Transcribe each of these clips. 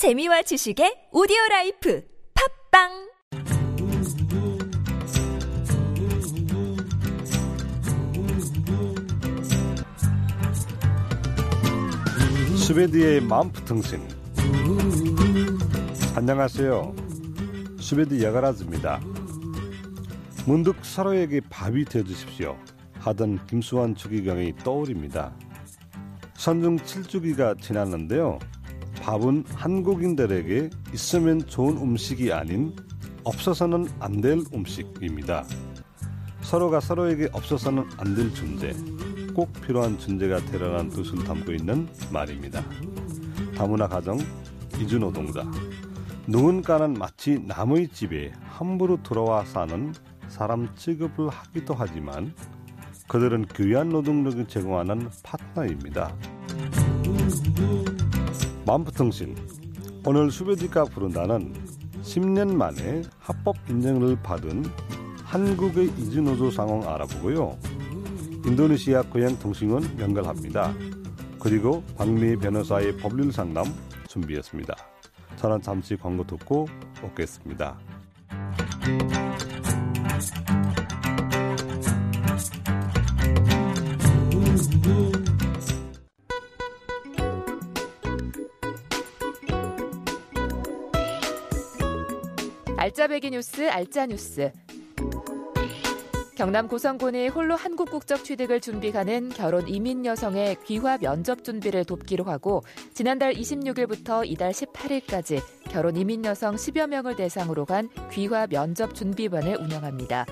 재미와 지식의 오디오 life 팟빵! 수베디의 맘프통신. 안녕하세요. 수베디 여거라즈입니다. 문득 서로에게 밥이 되어주십시오. 하던 김수환 추기경이 떠오릅니다. 선중 7주기가 지났는데요 밥은 한국인들에게 있으면 좋은 음식이 아닌 없어서는 안 될 음식입니다 서로가 서로에게 없어서는 안 될 존재 꼭 필요한 존재가 되라는 뜻을 담고 있는 말입니다. 다문화 가정 이주노동자 누군가는 마치 남의 집에 함부로 들어와 사는 사람 취급을 하기도 하지만 그들은 귀한 노동력을 제공하는 파트너입니다. 맘프통신 오늘 수베디가 부른다는 10년 만에 합법 인정을 받은 한국의 이주노조 상황 알아보고요. 인도네시아 고향 통신원 연결합니다. 그리고 박미 변호사의 법률 상담 준비했습니다. 저는 잠시 광고 듣고 오겠습니다. 알짜배기 뉴스 알짜 뉴스 경남 고성군이 홀로 한국 국적 취득을 준비하는 결혼 이민 여성의 귀화 면접 준비를 돕기로 하고 지난달 26일부터 이달 18일까지 결혼 이민 여성 10여 명을 대상으로 간 귀화 면접 준비반을 운영합니다.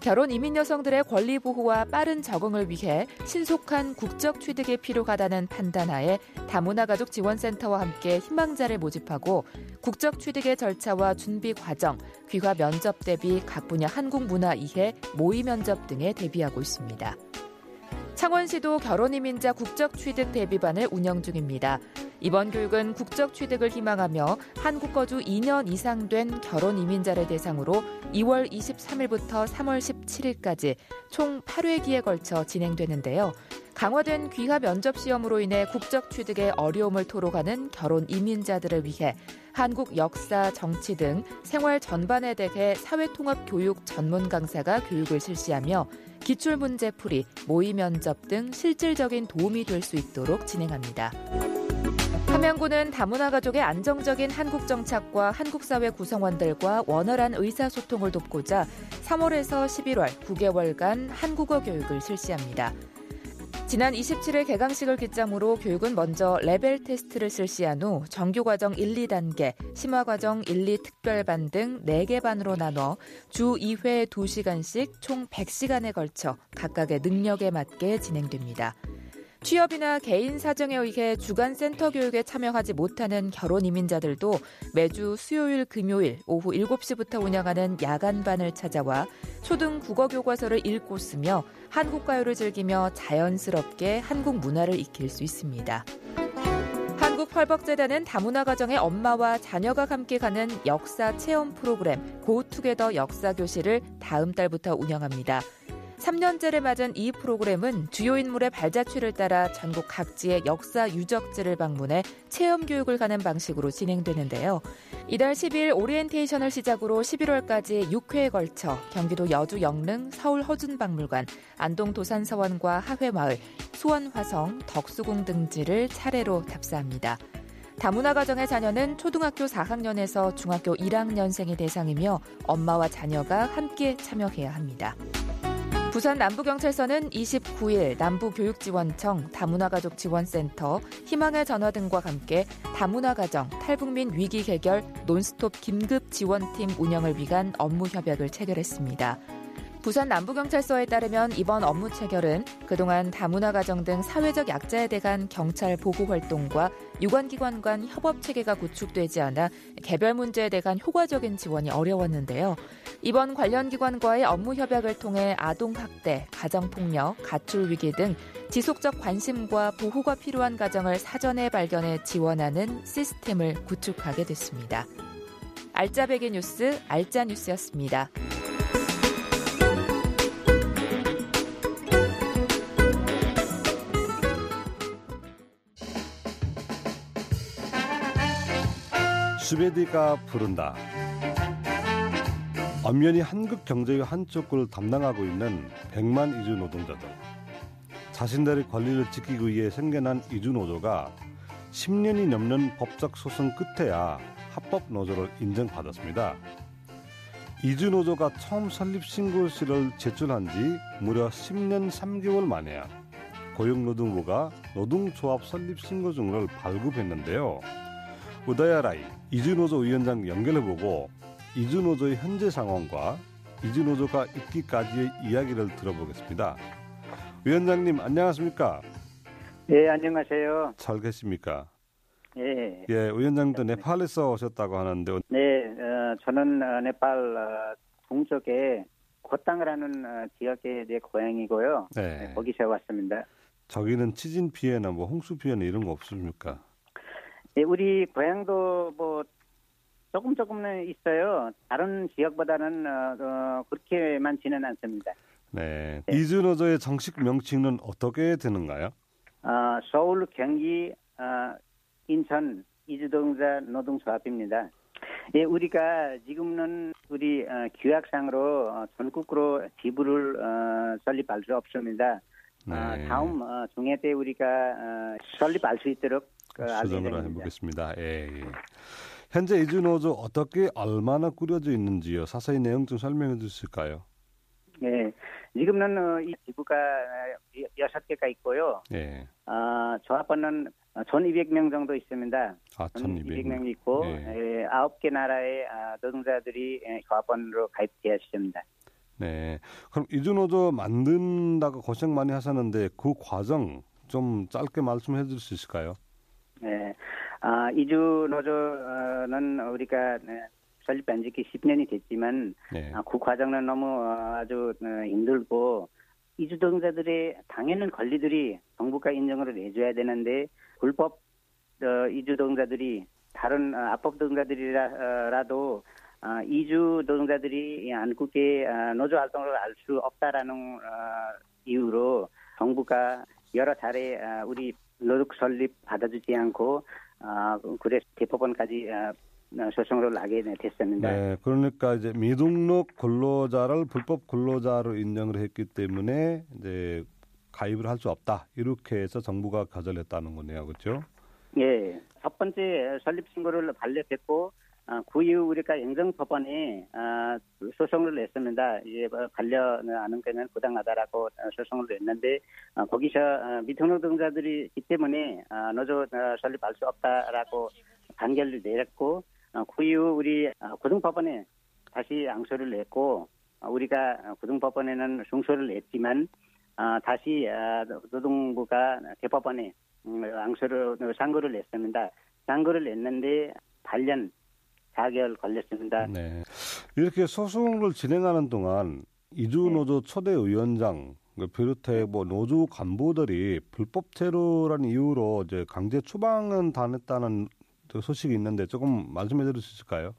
결혼 이민 여성들의 권리 보호와 빠른 적응을 위해 신속한 국적 취득이 필요하다는 판단하에 다문화 가족 지원센터와 함께 희망자를 모집하고 국적 취득의 절차와 준비 과정, 귀화 면접 대비 각 분야 한국 문화 이해, 모의 면접 등에 대비하고 있습니다. 창원시도 결혼이민자 국적 취득 대비반을 운영 중입니다. 이번 교육은 국적 취득을 희망하며 한국 거주 2년 이상 된 결혼 이민자를 대상으로 2월 23일부터 3월 17일까지 총 8회기에 걸쳐 진행되는데요. 강화된 귀화 면접 시험으로 인해 국적 취득에 어려움을 토로하는 결혼 이민자들을 위해 한국 역사, 정치 등 생활 전반에 대해 사회통합 교육 전문 강사가 교육을 실시하며 기출 문제 풀이, 모의 면접 등 실질적인 도움이 될 수 있도록 진행합니다. 함양군은 다문화 가족의 안정적인 한국 정착과 한국 사회 구성원들과 원활한 의사소통을 돕고자 3월에서 11월 9개월간 한국어 교육을 실시합니다. 지난 27일 개강식을 기점으로 교육은 먼저 레벨 테스트를 실시한 후 정규과정 1, 2단계, 심화과정 1, 2 특별반 등 4개 반으로 나눠 주 2회 2시간씩 총 100시간에 걸쳐 각각의 능력에 맞게 진행됩니다. 취업이나 개인 사정에 의해 주간 센터 교육에 참여하지 못하는 결혼 이민자들도 매주 수요일 금요일 오후 7시부터 운영하는 야간반을 찾아와 초등 국어 교과서를 읽고 쓰며 한국 가요를 즐기며 자연스럽게 한국 문화를 익힐 수 있습니다. 한국펄벅재단은 다문화 가정의 엄마와 자녀가 함께 가는 역사 체험 프로그램 고투게더 역사 교실을 다음 달부터 운영합니다. 3년째를 맞은 이 프로그램은 주요 인물의 발자취를 따라 전국 각지의 역사 유적지를 방문해 체험 교육을 가는 방식으로 진행되는데요. 이달 10일 오리엔테이션을 시작으로 11월까지 6회에 걸쳐 경기도 여주 영릉, 서울 허준박물관, 안동 도산서원과 하회마을, 수원화성, 덕수궁 등지를 차례로 답사합니다. 다문화 가정의 자녀는 초등학교 4학년에서 중학교 1학년생이 대상이며 엄마와 자녀가 함께 참여해야 합니다. 부산 남부경찰서는 29일 남부교육지원청 다문화가족지원센터 희망의 전화 등과 함께 다문화가정 탈북민 위기 해결 논스톱 긴급 지원팀 운영을 위한 업무 협약을 체결했습니다. 부산 남부경찰서에 따르면 이번 업무 체결은 그동안 다문화 가정 등 사회적 약자에 대한 경찰 보호 활동과 유관기관 간 협업 체계가 구축되지 않아 개별 문제에 대한 효과적인 지원이 어려웠는데요. 이번 관련 기관과의 업무 협약을 통해 아동 학대, 가정 폭력, 가출 위기 등 지속적 관심과 보호가 필요한 가정을 사전에 발견해 지원하는 시스템을 구축하게 됐습니다. 알짜배기 뉴스 알짜 뉴스였습니다. 수베디가 부른다. 엄연히 한국 경제의 한쪽 을 담당하고 있는 100만 이주 노동자들. 자신들의 권리를 지키기 위해 생겨난 이주 노조가 10년이 넘는 법적 소송 끝에야 합법 노조를 인정받았습니다. 이주 노조가 처음 설립 신고서를 제출한 지 무려 10년 3개월 만에야 고용노동부가 노동조합 설립 신고증을 발급했는데요. 우다야라이 이주노조 위원장 연결해보고 이주노조의 현재 상황과 이주노조가 있기까지의 이야기를 들어보겠습니다. 위원장님 안녕하십니까? 예, 안녕하세요. 잘 계십니까? 예. 예, 위원장도 네팔에서 오셨다고 하는데 네, 어, 저는 어, 네팔 어, 동쪽에 고땅이라는 어, 지역의 내 고향이고요. 네. 네, 거기서 왔습니다. 저기는 치진 피해나 뭐 홍수 피해나 이런 거 없습니까? 예, 우리 고향도 뭐 조금 조금은 있어요. 다른 지역보다는 어, 어, 그렇게 많지는 않습니다. 네. 네. 이주노조의 정식 명칭은 어떻게 되는가요? 어, 서울, 경기, 어, 인천 이주동자 노동조합입니다. 예, 우리가 지금은 우리 어, 규약상으로 어, 전국으로 지부를 어, 설립할 수 없습니다. 어, 네. 다음 어, 중회 때 우리가 어, 설립할 수 있도록 수정을 예정입니다. 해보겠습니다. 예, 예. 현재 이주노조 어떻게 얼마나 꾸려져 있는지요? 자세히 내용 좀 설명해 주실까요? 예, 지금은 어, 이 지부가 어, 여섯 개가 있고요. 예. 어, 조합원은 1,200명 정도 있습니다. 아, 1200명. 1,200명 있고 예. 예, 아홉 개 나라의 아, 노동자들이 예, 조합원으로 가입되어 있습니다. 네. 그럼 이주노조 만든다고 고생 많이 하셨는데 그 과정 좀 짧게 말씀해 줄 수 있을까요? 예, 아, 이주 노조는 우리가 네, 설립한 지 10년이 됐지만 네. 아, 그 과정은 너무 어, 아주 어, 힘들고 이주동자들의 당연한 권리들이 정부가 인정을 해줘야 되는데 불법 어, 이주동자들이 다른 어, 합법 동자들이라도 어, 이주 노동자들이 한국의 어, 노조 활동을 할수 없다라는 어, 이유로 정부가 여러 차례 어, 우리 노동 설립 받아주지 않고 어, 그래서 대법원까지 어, 어, 소송을 나게 됐습니다. 네. 그러니까 이제 미등록 근로자를 불법 근로자로 인정을 했기 때문에 이제 가입을 할 수 없다. 이렇게 해서 정부가 거절했다는 거네요. 그렇죠? 예, 첫 번째 설립 신고를 반려했고 어, 그 이후 우리가 행정법원에 어, 소송을 냈습니다. 이제 뭐 반려하는 거는 부당하다라고 어, 소송을 냈는데 어, 거기서 어, 미등록동자들이 기 때문에 어, 노조 어, 설립할 수 없다라고 판결을 내렸고 어, 그 우리 어, 고등법원에 다시 항소를 냈고 어, 우리가 어, 고등법원에는 승소를 냈지만 어, 다시 어, 노동부가 대법원에 음, 항소를 상고를 냈습니다. 상고를 냈는데 8년 4개월 걸렸습니다. 네. 이렇게 소송을 진행하는 동안 이주노조 초대 위원장 그 비롯해 뭐 노조 간부들이 불법 테러라는 이유로 이제 강제 추방은 당했다는 그 소식이 있는데 조금 말씀해 드릴 수 있을까요?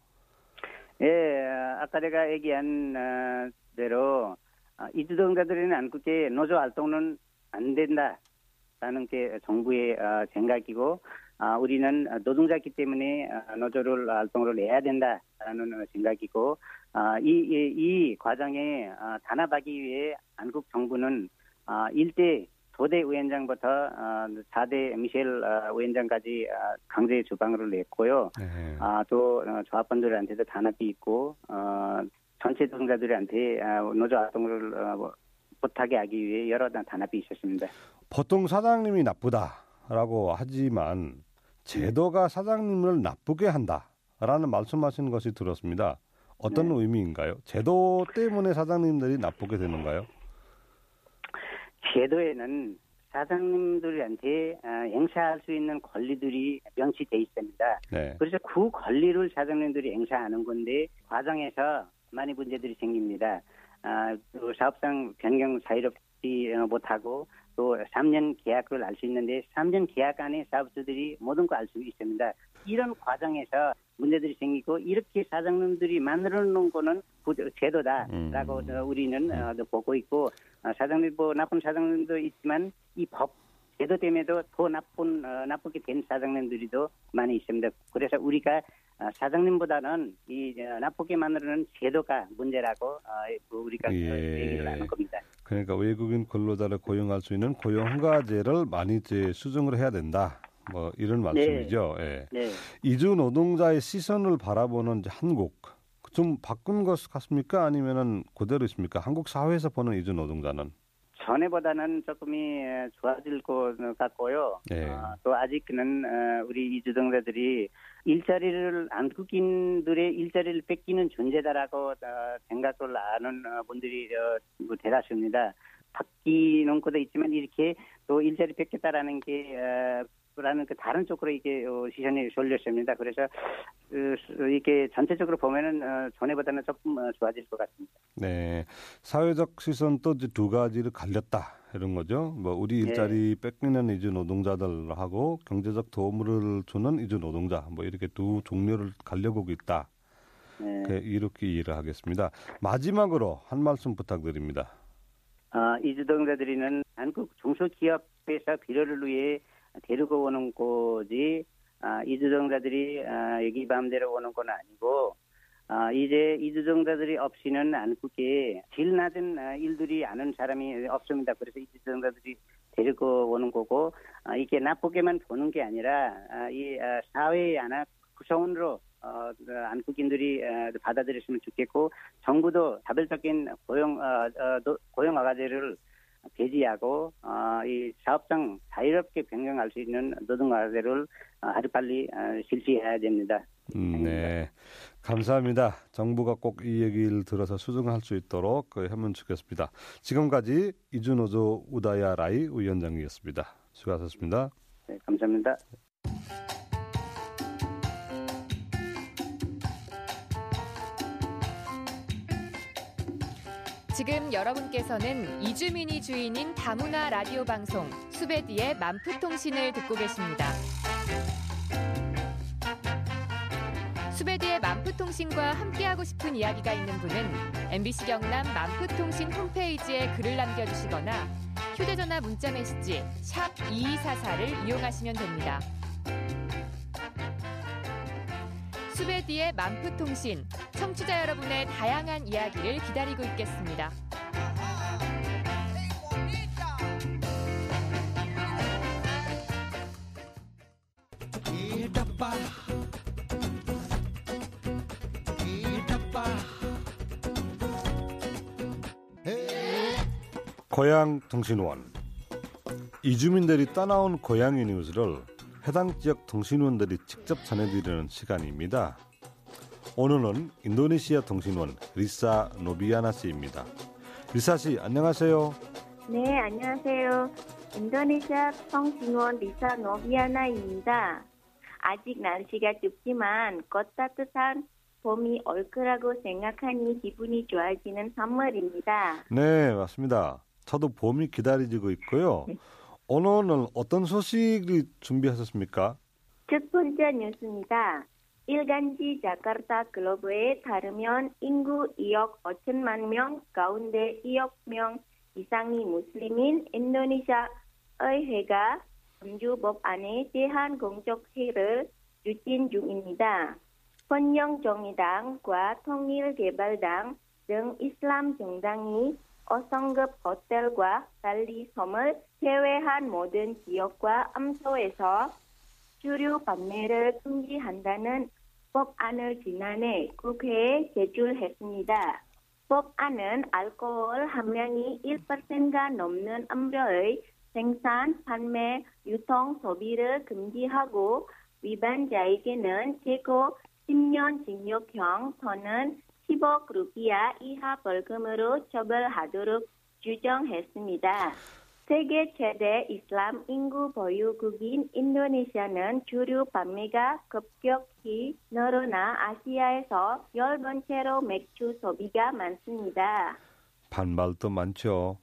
예, 아까 제가 얘기한 어, 대로 어, 이주동자들은 한국의 노조 활동은 안 된다라는 게 정부의 어, 생각이고 아, 우리는 노동자이기 때문에 어, 노조를 활동을 해야 된다라는 어, 생각이고 아, 이, 이, 이 과정에 어, 단합하기 위해 한국 정부는 아, 일대 도대 위원장부터 어, 4대 미셸 어, 위원장까지 어, 강제 주방을 냈고요. 네. 아, 또 어, 조합원들한테도 단합이 있고 어, 전체 노동자들한테 어, 노조 활동을 어, 뭐, 못하게 하기 위해 여러 단합이 있었습니다. 보통 사장님이 나쁘다라고 하지만 제도가 사장님을 나쁘게 한다라는 말씀하시는 것이 들었습니다. 어떤 네. 의미인가요? 제도 때문에 사장님들이 나쁘게 되는가요? 제도에는 사장님들한테 어, 행사할 수 있는 권리들이 명시돼 있습니다. 네. 그래서 그 권리를 사장님들이 행사하는 건데 과정에서 많이 문제들이 생깁니다. 아, 또 사업상 변경 자유 롭지 어, 못하고 또 3년 계약을 알 수 있는데 3년 계약 안에 사업주들이 모든 거알수 있습니다. 이런 과정에서 문제들이 생기고 이렇게 사장님들이 만들어 놓은 거는 그 제도다라고 음. 어, 우리는 어, 보고 있고 어, 사장님 뭐 나쁜 사장님도 있지만 이법 제도 때문에도 더 나쁜 어, 나쁘게 된 사장님들이도 많이 있습니다. 그래서 우리가 아, 사장님보다는 이 어, 납북기만으로는 제도가 문제라고 어, 우리가 예. 얘기를 하는 겁니다. 그러니까 외국인 근로자를 고용할 수 있는 고용 허가제를 많이 이제 수정을 해야 된다. 뭐 이런 말씀이죠. 예. 네. 이주 노동자의 시선을 바라보는 이제 한국 좀 바꾼 것 같습니까? 아니면은 그대로 있습니까? 한국 사회에서 보는 이주 노동자는 전에보다는 조금이 에, 좋아질 것 같고요. 예. 어, 또 아직은 어, 우리 이주동자들이 일자리를 한국인들의 일자리를 뺏기는 존재다라고 어, 생각을 하는 어, 분들이 어, 뭐 대다수입니다. 바뀌는 것도 있지만 이렇게 또 일자리 뺏겠다라는 게 어, 라는 그 다른 쪽으로 이게 어, 시선이 쏠렸습니다. 그래서 어, 이게 전체적으로 보면은 어, 전에보다는 조금 어, 좋아질 것 같습니다. 네 사회적 시선도 이제 두 가지를 갈렸다 이런 거죠. 뭐 우리 네. 일자리 뺏기는 이주 노동자들하고 경제적 도움을 주는 이주 노동자 뭐 이렇게 두 종류를 갈려보고 있다. 네. 그 이렇게 이해를 하겠습니다. 마지막으로 한 말씀 부탁드립니다. 어, 이주동자들이는 한국 중소기업에서 비료를 위해 데리고 오는 거지 아, 이주동자들이 아, 여기 마음대로 오는 건 아니고 아, 이제 이주동자들이 없이는 한국에 질 낮은 아, 일들이 아는 사람이 없습니다. 그래서 이주동자들이 데리고 오는 거고 아, 이게 나쁘게만 보는 게 아니라 아, 이 아, 사회의 하나 구성원으로 어, 그 한국인들이 어, 받아들였으면 좋겠고 정부도 자발적인 고용 어, 어, 노- 고용 허가제를 배제하고 어, 이 사업장 자유롭게 변경할 수 있는 노동 허가제를 어, 아주 빨리 어, 실시해야 됩니다. 음, 네, 감사합니다. 정부가 꼭 이 얘기를 들어서 수정할 수 있도록 그 하면 좋겠습니다. 지금까지 이주노조 우다야 라이 위원장이었습니다. 수고하셨습니다. 네, 감사합니다. 지금 여러분께서는 이주민이 주인인 다문화 라디오 방송 수베디의 만프통신을 듣고 계십니다. 수베디의 만프통신과 함께하고 싶은 이야기가 있는 분은 MBC 경남 만프통신 홈페이지에 글을 남겨주시거나 휴대전화 문자 메시지 샵 2244를 이용하시면 됩니다. 수베디의 만프통신. 청취자 여러분의 다양한 이야기를 기다리고 있겠습니다. 고향 통신원. 이주민들이 떠나온 고향의 뉴스를 해당 지역 통신원들이 직접 전해드리는 시간입니다. 오늘은 인도네시아 통신원 리사 노비아나 씨입니다. 리사 씨 안녕하세요. 네, 안녕하세요. 인도네시아 통신원 리사 노비아나입니다. 아직 날씨가 춥지만 곧 따뜻한 봄이 올 거라고 생각하니 기분이 좋아지는 선물입니다. 네 맞습니다. 저도 봄이 기다리고 있고요. 오늘은 어떤 소식을 준비하셨습니까? 첫 번째 뉴스입니다. 일간지 자카르타 글로브에 따르면 인구 2억 5천만 명 가운데 2억 명 이상이 무슬림인 인도네시아 의회가 금주 법안에 대한 공적회를 추진 중입니다. 번영정의당과 통일개발당 등 이슬람 정당이 5성급 호텔과 달리 섬을 제외한 모든 지역과 암소에서 주류 판매를 금지한다는 법안을 지난해 국회에 제출했습니다. 법안은 알코올 함량이 1%가 넘는 음료의 생산, 판매, 유통, 소비를 금지하고 위반자에게는 최고 10년 징역형 또는 10억 루피아 이하 벌금으로 처벌하도록 규정했습니다. 세계 최대 이슬람 인구 보유국인 인도네시아는 주류 판매가 급격히 늘어나 아시아에서 열 번째로 맥주 소비가 많습니다. 반발도 많죠.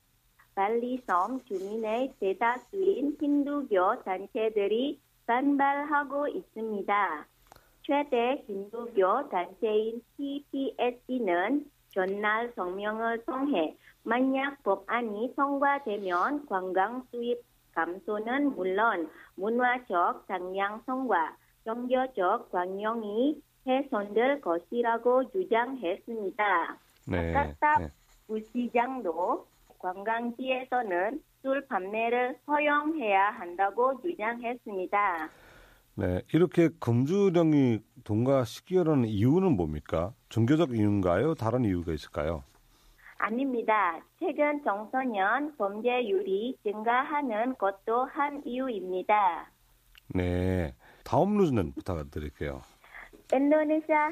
발리섬 주민의 대다수인 힌두교 단체들이 반발하고 있습니다. 최대 힌두교 단체인 TPS는 전날 성명을 통해 만약 법안이 통과되면 관광 수입 감소는 물론 문화적 다양성과 종교적 광영이 훼손될 것이라고 주장했습니다. 네. 아깝다. 네. 부시장도 관광지에서는 술 판매를 허용해야 한다고 주장했습니다. 네, 이렇게 금주령이 통과시키려는 이유는 뭡니까? 종교적 이유인가요? 다른 이유가 있을까요? 아닙니다. 최근 청소년 범죄율이 증가하는 것도 한 이유입니다. 네, 다음 뉴스는 부탁드릴게요. 인도네시아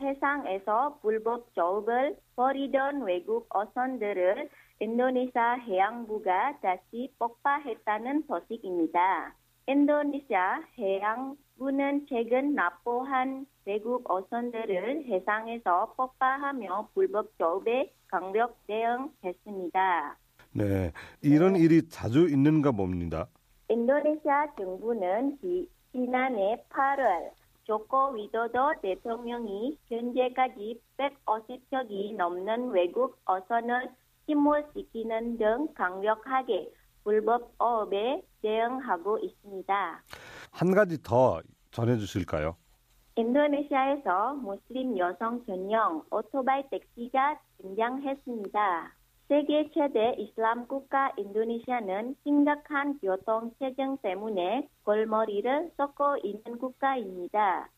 해상에서 불법 조업을 벌이던 외국 어선들을 인도네시아 해양부가 다시 폭파했다는 소식입니다. 인도네시아 해양 부는 최근 납포한 외국 어선들을 해상에서 폭파하며 불법 조업에 강력 대응했습니다. 네, 이런 일이 자주 있는가 봅니다. 인도네시아 정부는 지, 지난해 8월 조코 위도도 대통령이 현재까지 150척이 넘는 외국 어선을 침몰시키는 등 강력하게 불법 어업에 대응하고 있습니다. 한 가지 더 전해주실까요? 인도네시아에서 무슬림 여성 전용 오토바이 택시가 등장했습니다. 세계 최대 이슬람 국가 인도네시아는 심각한 교통 체증 때문에 골머리를 썩고 있는 국가입니다.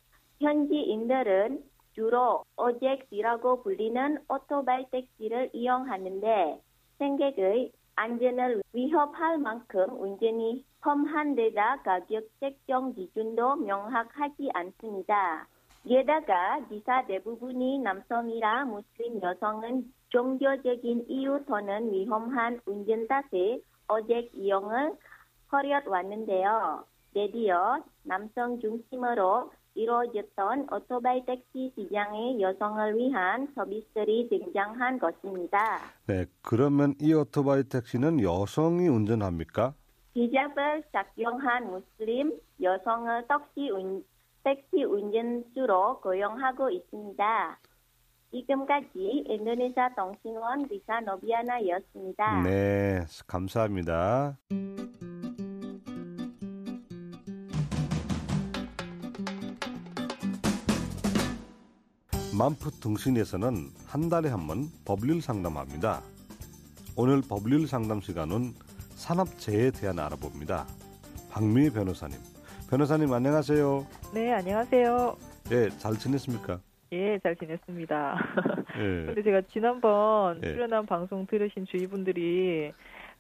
현지인들은 주로 오젝시라고 불리는 오토바이 택시를 이용하는데 승객의 안전을 위협할 만큼 운전이 험한 데다 가격 책정 기준도 명확하지 않습니다. 게다가 기사 대부분이 남성이라 무슬림 여성은 종교적인 이유 또는 위험한 운전 탓에 어제 이용을 허려왔는데요. 드디어 남성 중심으로 이루어졌던 오토바이 택시 시장에 여성을 위한 서비스들이 등장한 것입니다. 네, 그러면 이 오토바이 택시는 여성이 운전합니까? 히잡을 착용한 무슬림 여성을 택시, 운, 택시 운전수로 고용하고 있습니다. 지금까지 인도네시아 통신원 리사 노비아나였습니다. 네, 감사합니다. 만푸 통신에서는 한 달에 한 번 법률 상담합니다. 오늘 법률 상담 시간은 산업재해에 대한 알아봅니다. 박미 변호사님. 변호사님 안녕하세요. 네, 안녕하세요. 예, 잘 지냈습니까? 예, 잘 지냈습니다. 예. 근데 제가 지난번 예. 출연한 방송 들으신 주위분들이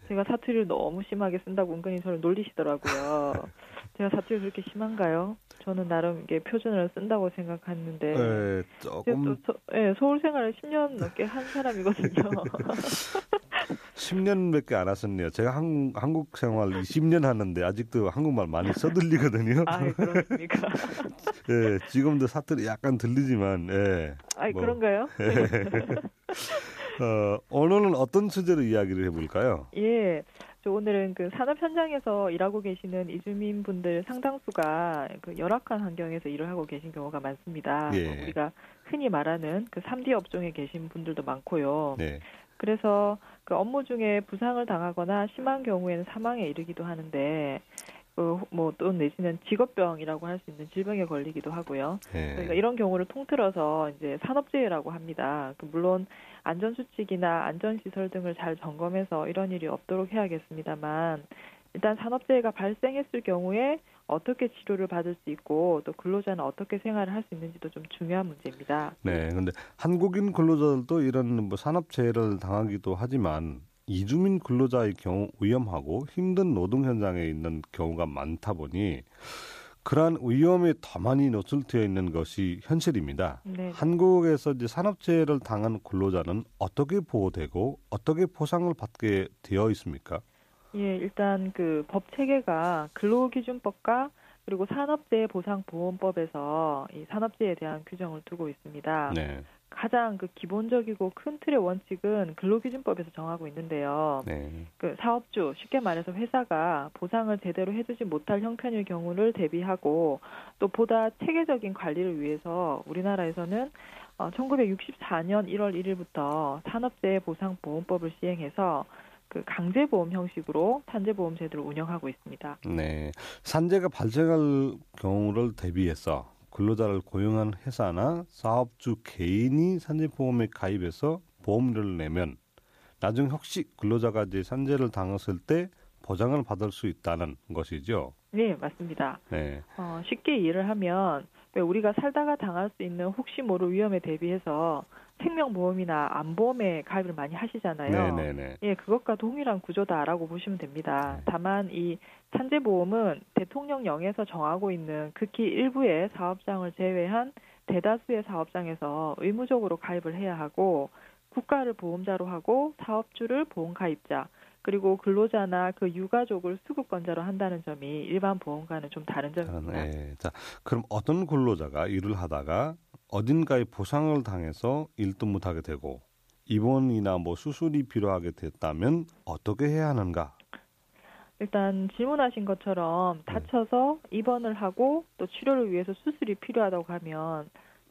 제가 사투리를 너무 심하게 쓴다고 은근히 저를 놀리시더라고요. 제가 사투리 그렇게 심한가요? 저는 나름 이게 표준어를 쓴다고 생각했는데. 예, 제가 조금 또 서, 예, 서울 생활을 10년 넘게 한 사람이거든요. 10년밖에 안 하셨네요. 제가 한, 한국 생활 20년 하는데 아직도 한국말 많이 써들리거든요. 아, 그렇습니까? 예, 지금도 사투리 약간 들리지만, 예. 아, 뭐. 그런가요? 어, 오늘은 어떤 주제로 이야기를 해볼까요? 예. 저 오늘은 그 산업 현장에서 일하고 계시는 이주민 분들 상당수가 그 열악한 환경에서 일을 하고 계신 경우가 많습니다. 예. 뭐 우리가 흔히 말하는 그 3D 업종에 계신 분들도 많고요. 네. 그래서 그 업무 중에 부상을 당하거나 심한 경우에는 사망에 이르기도 하는데 그뭐또 내지는 직업병이라고 할 수 있는 질병에 걸리기도 하고요. 예. 그러니까 이런 경우를 통틀어서 이제 산업재해라고 합니다. 그 물론 안전 수칙이나 안전 시설 등을 잘 점검해서 이런 일이 없도록 해야겠습니다만 일단 산업재해가 발생했을 경우에 어떻게 치료를 받을 수 있고 또 근로자는 어떻게 생활을 할 수 있는지도 좀 중요한 문제입니다. 네. 근데 한국인 근로자들도 이런 뭐 산업재해를 당하기도 하지만 이주민 근로자의 경우 위험하고 힘든 노동 현장에 있는 경우가 많다 보니 그러한 위험에 더 많이 노출되어 있는 것이 현실입니다. 네. 한국에서 이제 산업재해를 당한 근로자는 어떻게 보호되고 어떻게 보상을 받게 되어 있습니까? 예, 일단 그 법 체계가 근로기준법과 그리고 산업재해 보상보험법에서 이 산업재해에 대한 규정을 두고 있습니다. 네, 가장 그 기본적이고 큰 틀의 원칙은 근로기준법에서 정하고 있는데요. 네, 그 사업주 쉽게 말해서 회사가 보상을 제대로 해주지 못할 형편일 경우를 대비하고 또 보다 체계적인 관리를 위해서 우리나라에서는 어, 1964년 1월 1일부터 산업재해 보상보험법을 시행해서 그 강제보험 형식으로 산재보험 제도를 운영하고 있습니다. 네. 산재가 발생할 경우를 대비해서 근로자를 고용한 회사나 사업주 개인이 산재보험에 가입해서 보험료를 내면 나중 혹시 근로자가 이제 산재를 당했을 때 보장을 받을 수 있다는 것이죠. 네, 맞습니다. 네. 어, 쉽게 이해를 하면 왜 우리가 살다가 당할 수 있는 혹시 모를 위험에 대비해서 생명보험이나 안보험에 가입을 많이 하시잖아요. 네네네. 예, 그것과 동일한 구조다라고 보시면 됩니다. 네. 다만 이 산재보험은 대통령령에서 정하고 있는 극히 일부의 사업장을 제외한 대다수의 사업장에서 의무적으로 가입을 해야 하고 국가를 보험자로 하고 사업주를 보험가입자 그리고 근로자나 그 유가족을 수급권자로 한다는 점이 일반 보험과는 좀 다른 점입니다. 네. 자, 그럼 어떤 근로자가 일을 하다가 어딘가에 부상을 당해서 일도 못하게 되고 입원이나 뭐 수술이 필요하게 됐다면 어떻게 해야 하는가? 일단 질문하신 것처럼 네. 다쳐서 입원을 하고 또 치료를 위해서 수술이 필요하다고 하면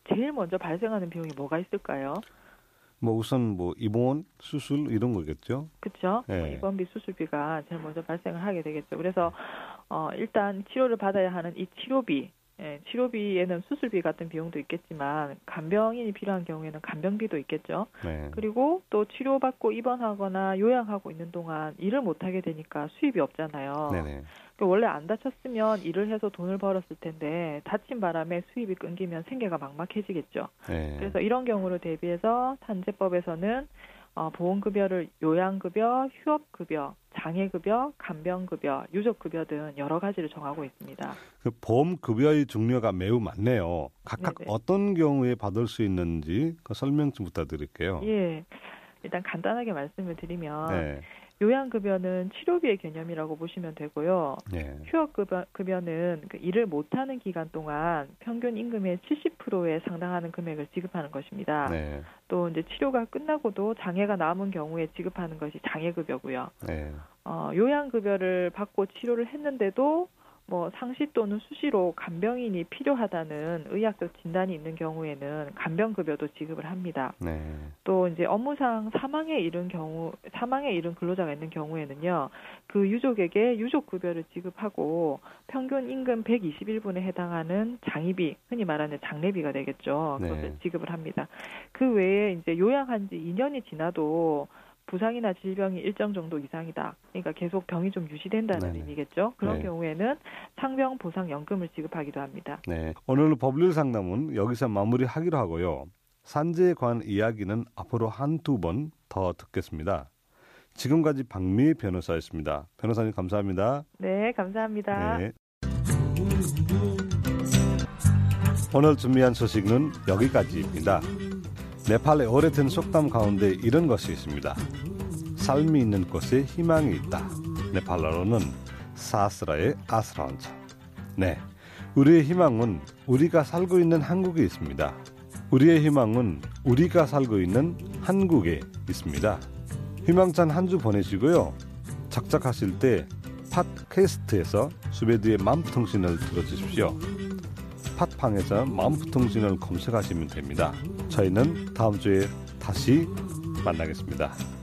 제일 먼저 발생하는 비용이 뭐가 있을까요? 뭐 우선 뭐 입원, 수술 이런 거겠죠. 그렇죠? 네. 입원비 수술비가 제일 먼저 발생을 하게 되겠죠. 그래서 어, 일단 치료를 받아야 하는 이 치료비, 예, 치료비에는 수술비 같은 비용도 있겠지만 간병인이 필요한 경우에는 간병비도 있겠죠. 네. 그리고 또 치료받고 입원하거나 요양하고 있는 동안 일을 못 하게 되니까 수입이 없잖아요. 네네. 그 원래 안 다쳤으면 일을 해서 돈을 벌었을 텐데 다친 바람에 수입이 끊기면 생계가 막막해지겠죠. 네. 그래서 이런 경우를 대비해서 산재법에서는 어, 보험급여를 요양급여, 휴업급여, 장애급여, 간병급여, 유족급여 등 여러 가지를 정하고 있습니다. 그 보험 급여의 종류가 매우 많네요. 각각 네네. 어떤 경우에 받을 수 있는지 그 설명 좀 부탁드릴게요. 예. 일단 간단하게 말씀을 드리면 네. 요양급여는 치료비의 개념이라고 보시면 되고요. 네. 휴업급여는 그 일을 못하는 기간 동안 평균 임금의 70%에 상당하는 금액을 지급하는 것입니다. 네. 또 이제 치료가 끝나고도 장애가 남은 경우에 지급하는 것이 장애급여고요. 네. 어, 요양급여를 받고 치료를 했는데도 뭐 상시 또는 수시로 간병인이 필요하다는 의학적 진단이 있는 경우에는 간병 급여도 지급을 합니다. 네. 또 이제 업무상 사망에 이른 경우 사망에 이른 근로자가 있는 경우에는요 그 유족에게 유족 급여를 지급하고 평균 임금 121분에 해당하는 장의비 흔히 말하는 장례비가 되겠죠 네. 그것을 지급을 합니다 그 외에 이제 요양한 지 2년이 지나도 부상이나 질병이 일정 정도 이상이다. 그러니까 계속 병이 좀 유지된다는 네네. 의미겠죠. 그런 네. 경우에는 상병 보상 연금을 지급하기도 합니다. 네. 오늘 법률 상담은 여기서 마무리하기로 하고요. 산재에 관한 이야기는 앞으로 한 두 번 더 듣겠습니다. 지금까지 박미애 변호사였습니다. 변호사님 감사합니다. 네, 감사합니다. 네. 오늘 준비한 소식은 여기까지입니다. 네팔의 오래된 속담 가운데 이런 것이 있습니다. 삶이 있는 곳에 희망이 있다. 네팔어로는 사스라의 아스라운차. 네, 우리의 희망은 우리가 살고 있는 한국에 있습니다. 우리의 희망은 우리가 살고 있는 한국에 있습니다. 희망찬 한 주 보내시고요. 작작하실 때 팟캐스트에서 수베드의 맘통신을 들어주십시오. 팟팡에서 맘통신을 검색하시면 됩니다. 저희는 다음 주에 다시 만나겠습니다.